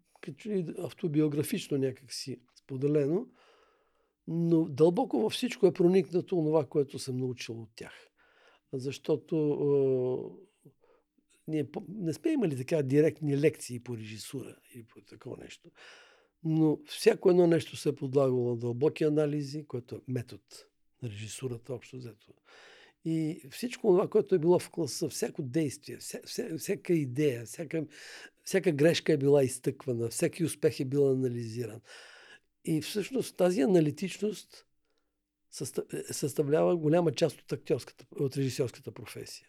автобиографично някакси споделено, но дълбоко във всичко е проникнато това, което съм научил от тях. Защото е, ние не сме имали така директни лекции по режисура или по такова нещо. Но всяко едно нещо се е подлагало на дълбоки анализи, което е метод на режисурата общо взето. И всичко това, което е било в класа, всяко действие, вся, вся, всяка идея, всяка, всяка грешка е била изтъквана, всеки успех е бил анализиран. и всъщност тази аналитичност съставлява голяма част от, актьорската, от режисьорската професия.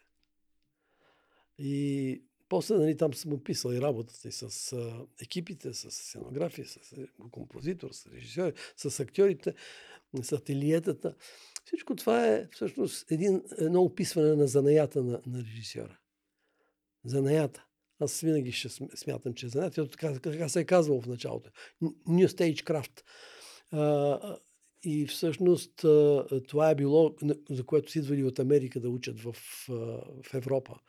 И после нали, там съм описал и работата и с а, екипите, с сценография, с е, композитор, с режисьор, с актьорите, с ателиетата. Всичко това е всъщност един, едно описване на занаята на, на режисьора. Занаята. Аз винаги ще смятам, че е занаята. Така, така се е казвало в началото. New Stage Craft. А, и всъщност това е било, за което си идвали от Америка да учат в, в Европа.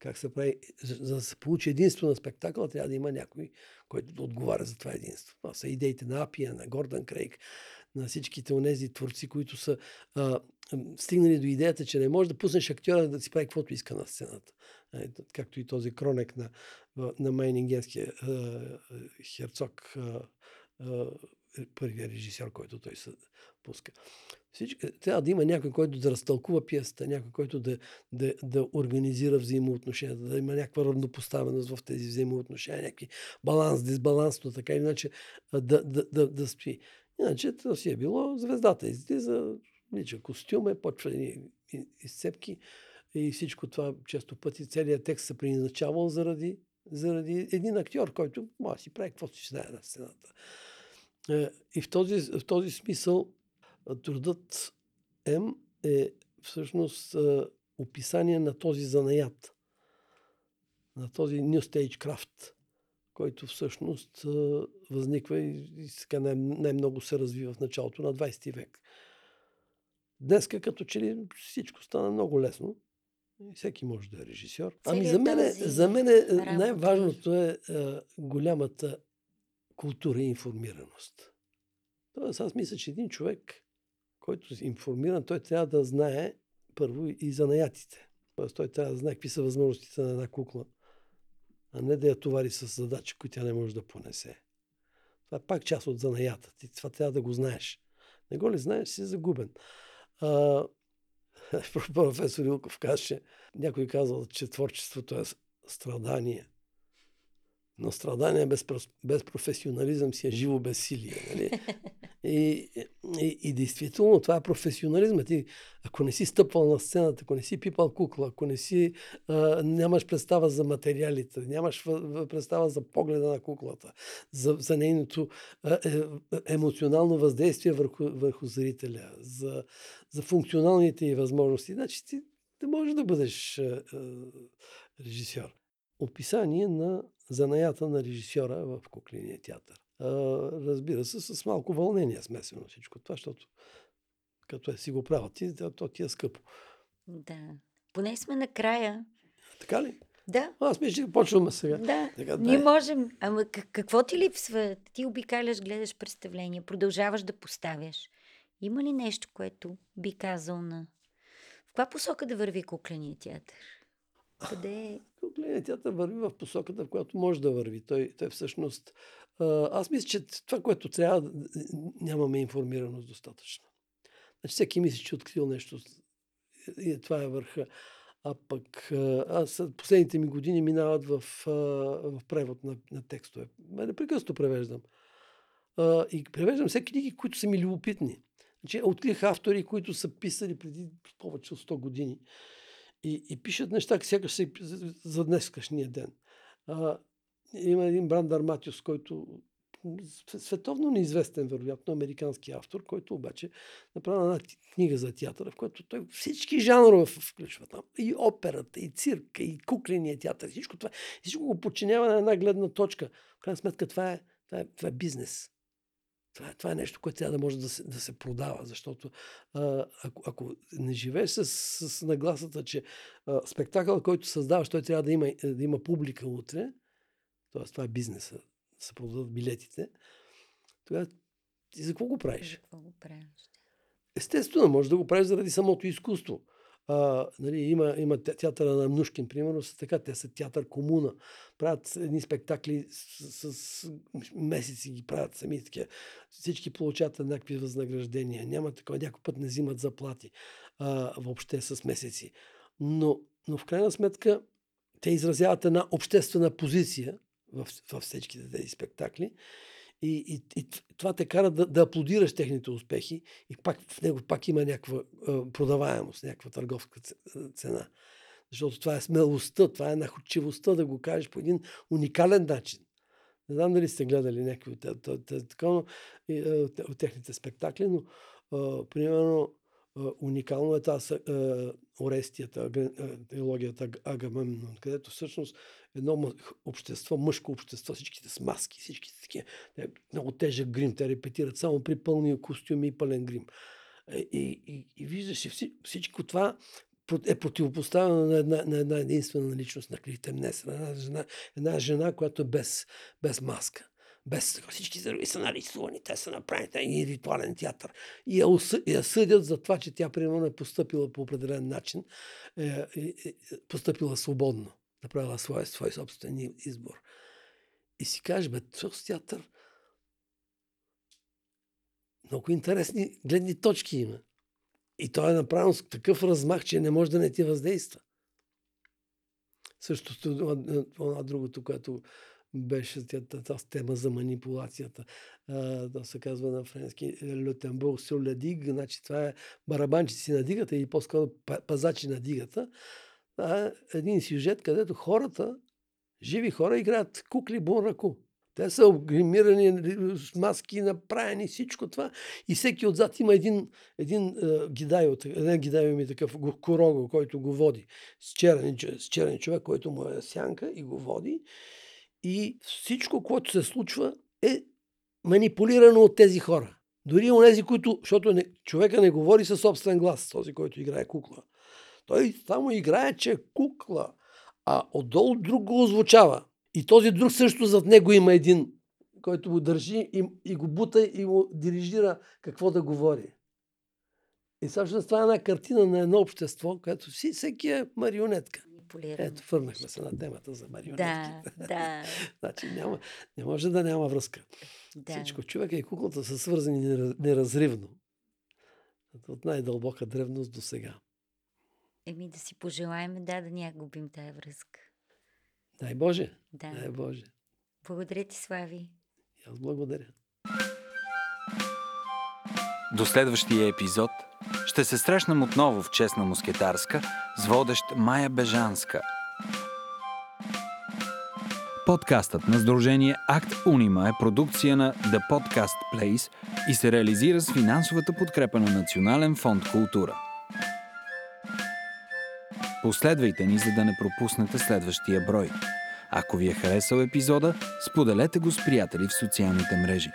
Как се прави, за да се получи единство на спектакъла, трябва да има някой, който да отговаря за това единство. Това са идеите на Апия, на Гордан Крейг, на всичките онези творци, които са а, стигнали до идеята, че не може да пуснеш актьора да си прави каквото иска на сцената. А, както и този кронек на, на Майнингенския херцог а, а, е първия режисьор, който той се пуска. Всички, трябва да има някой, който да разтълкува пиесата, някой, който да, да, да организира взаимоотношенията, да има някаква равнопоставеност в тези взаимоотношения, някакви баланс, дисбаланс, но така иначе да, да, да, да спи. Иначе това си е било, звездата излиза, лича костюм, почва и изцепки и всичко това често пъти целият текст се приназначавал заради, заради един актьор, който може си прави каквото си знае на сцената. Е, и в този, в този смисъл трудът М е всъщност описание на този занаят, на този New Stage Craft, който всъщност възниква и сега най- най-много се развива в началото на 20 век. Днеска като че ли всичко стана много лесно. Всеки може да е режисьор. Ами за мен, за мен най-важното е а, голямата култура и информираност. Тоест, аз мисля, че един човек, който е информиран, той трябва да знае първо и занаятите. Тоест, той трябва да знае какви са възможностите на една кукла, а не да я товари с задачи, които тя не може да понесе. Това е пак част от занаята. Ти това трябва да го знаеш. Не го ли знаеш, си загубен. А, (laughs) професор Илков каже, някой казал, че творчеството е страдание. Но страдание без, без професионализъм си е живо безсилие. Нали? (laughs) И, и, и действително това е професионализма. Ти, ако не си стъпвал на сцената, ако не си пипал кукла, ако не си, а, нямаш представа за материалите, нямаш представа за погледа на куклата, за, за нейното а, е, емоционално въздействие върху, върху зрителя, за, за функционалните и възможности, значи ти не можеш да бъдеш а, а, режисьор. Описание на занаята на режисьора в кукления театър. Разбира се, с малко вълнение смесено всичко това, защото като е си го правят ти, то ти е скъпо. Да. Поне сме накрая. Така ли? Да. Аз мисля, че почваме сега. Да. Така, Ние можем. Ама какво ти липсва? Ти обикаляш, гледаш представления, продължаваш да поставяш. Има ли нещо, което би казал на... В каква посока да върви кукления театър? Къде е? Кукления театър върви в посоката, в която може да върви. Той, той всъщност аз мисля, че това, което трябва, нямаме информираност достатъчно. Значи всеки мисли, че е открил нещо и това е върха. А пък аз последните ми години минават в, в превод на, на текстове. Ме непрекъснато превеждам. И превеждам все книги, които са ми любопитни. Значи, открих автори, които са писали преди повече от 100 години и, и пишат неща, сякаш се за днескашния ден. Има един Брандър Матиус, който световно неизвестен, вероятно, американски автор, който обаче направи една книга за театъра, в която той всички жанрове включва там. И операта, и цирка, и кукления театър, всичко това. Всичко го подчинява на една гледна точка. В крайна сметка това е, това е, това е бизнес. Това това е нещо, което трябва да може да се, да се продава, защото а, ако, ако не живееш с, с нагласата, че а, спектакъл, който създаваш, той трябва да има, да има публика утре, т.е. това е бизнеса, да се продадат билетите, тогава ти за какво го правиш? За какво го правиш? Естествено, може да го правиш заради самото изкуство. А, нали, има, има театъра на Мнушкин, примерно, са така, те са театър комуна. Правят едни спектакли с, с месеци ги правят сами такива. Всички получават еднакви възнаграждения. Няма такова, някой път не взимат заплати а, въобще с месеци. Но, но в крайна сметка те изразяват една обществена позиция, в, в всичките тези спектакли. И, и, и това те кара да, да аплодираш техните успехи и пак в него пак има някаква а, продаваемост, някаква търговска цена. Защото това е смелостта, това е находчивостта да го кажеш по един уникален начин. Не знам дали сте гледали някакви от, от, от, от, от техните спектакли, но а, примерно а, уникално е тази Орестията, трилогията Агамемнон, където всъщност едно общество, мъжко общество, всичките с маски, всичките такива, много тежък грим, те репетират само при пълни костюми и пълен грим. И, и, и виждаш всичко това е противопоставено на една, на една единствена личност на Клитемнеса, на една жена, една жена, която е без, без маска. Без всички други са нарисувани, те са направени и ритуален театър. И я, усъ, я съдят за това, че тя примерно е поступила по определен начин, е, е, е, поступила свободно, направила своя, свой собствен избор. И си кажеш, бе, този театър много интересни гледни точки има. И той е направен с такъв размах, че не може да не ти въздейства. Същото, това другото, което беше тази тема за манипулацията. Да се казва на френски Лютенбург Сюлядиг, значи това е барабанчици на дигата или по-скоро пазачи на дигата. Това е един сюжет, където хората, живи хора, играят кукли бунраку. Те са гримирани с маски, направени всичко това. И всеки отзад има един, един uh, гидай, един гидай ми такъв корого, който го води. С черен, с черен човек, който му е сянка и го води. И всичко, което се случва, е манипулирано от тези хора. Дори от тези, които, защото не, човека не говори със собствен глас, този, който играе кукла. Той само играе, че е кукла, а отдолу друг го озвучава. И този друг също зад него има един, който го държи и, и го бута и му дирижира какво да говори. И всъщност това е една картина на едно общество, което си, всеки е марионетка. Ето, върнахме се на темата за марионетки. Да, да. (laughs) значи няма, не може да няма връзка. Да. Всичко. Човека и куклата са свързани неразривно. От най-дълбока древност до сега. Еми да си пожелаем, да, да няма губим тая връзка. Дай Боже. Да. Дай Боже. Благодаря ти, Слави. И аз благодаря. До следващия епизод ще се срещнем отново в Честна мускетарска с водещ Майя Бежанска. Подкастът на Сдружение Акт Унима е продукция на The Podcast Place и се реализира с финансовата подкрепа на Национален фонд Култура. Последвайте ни, за да не пропуснете следващия брой. Ако ви е харесал епизода, споделете го с приятели в социалните мрежи.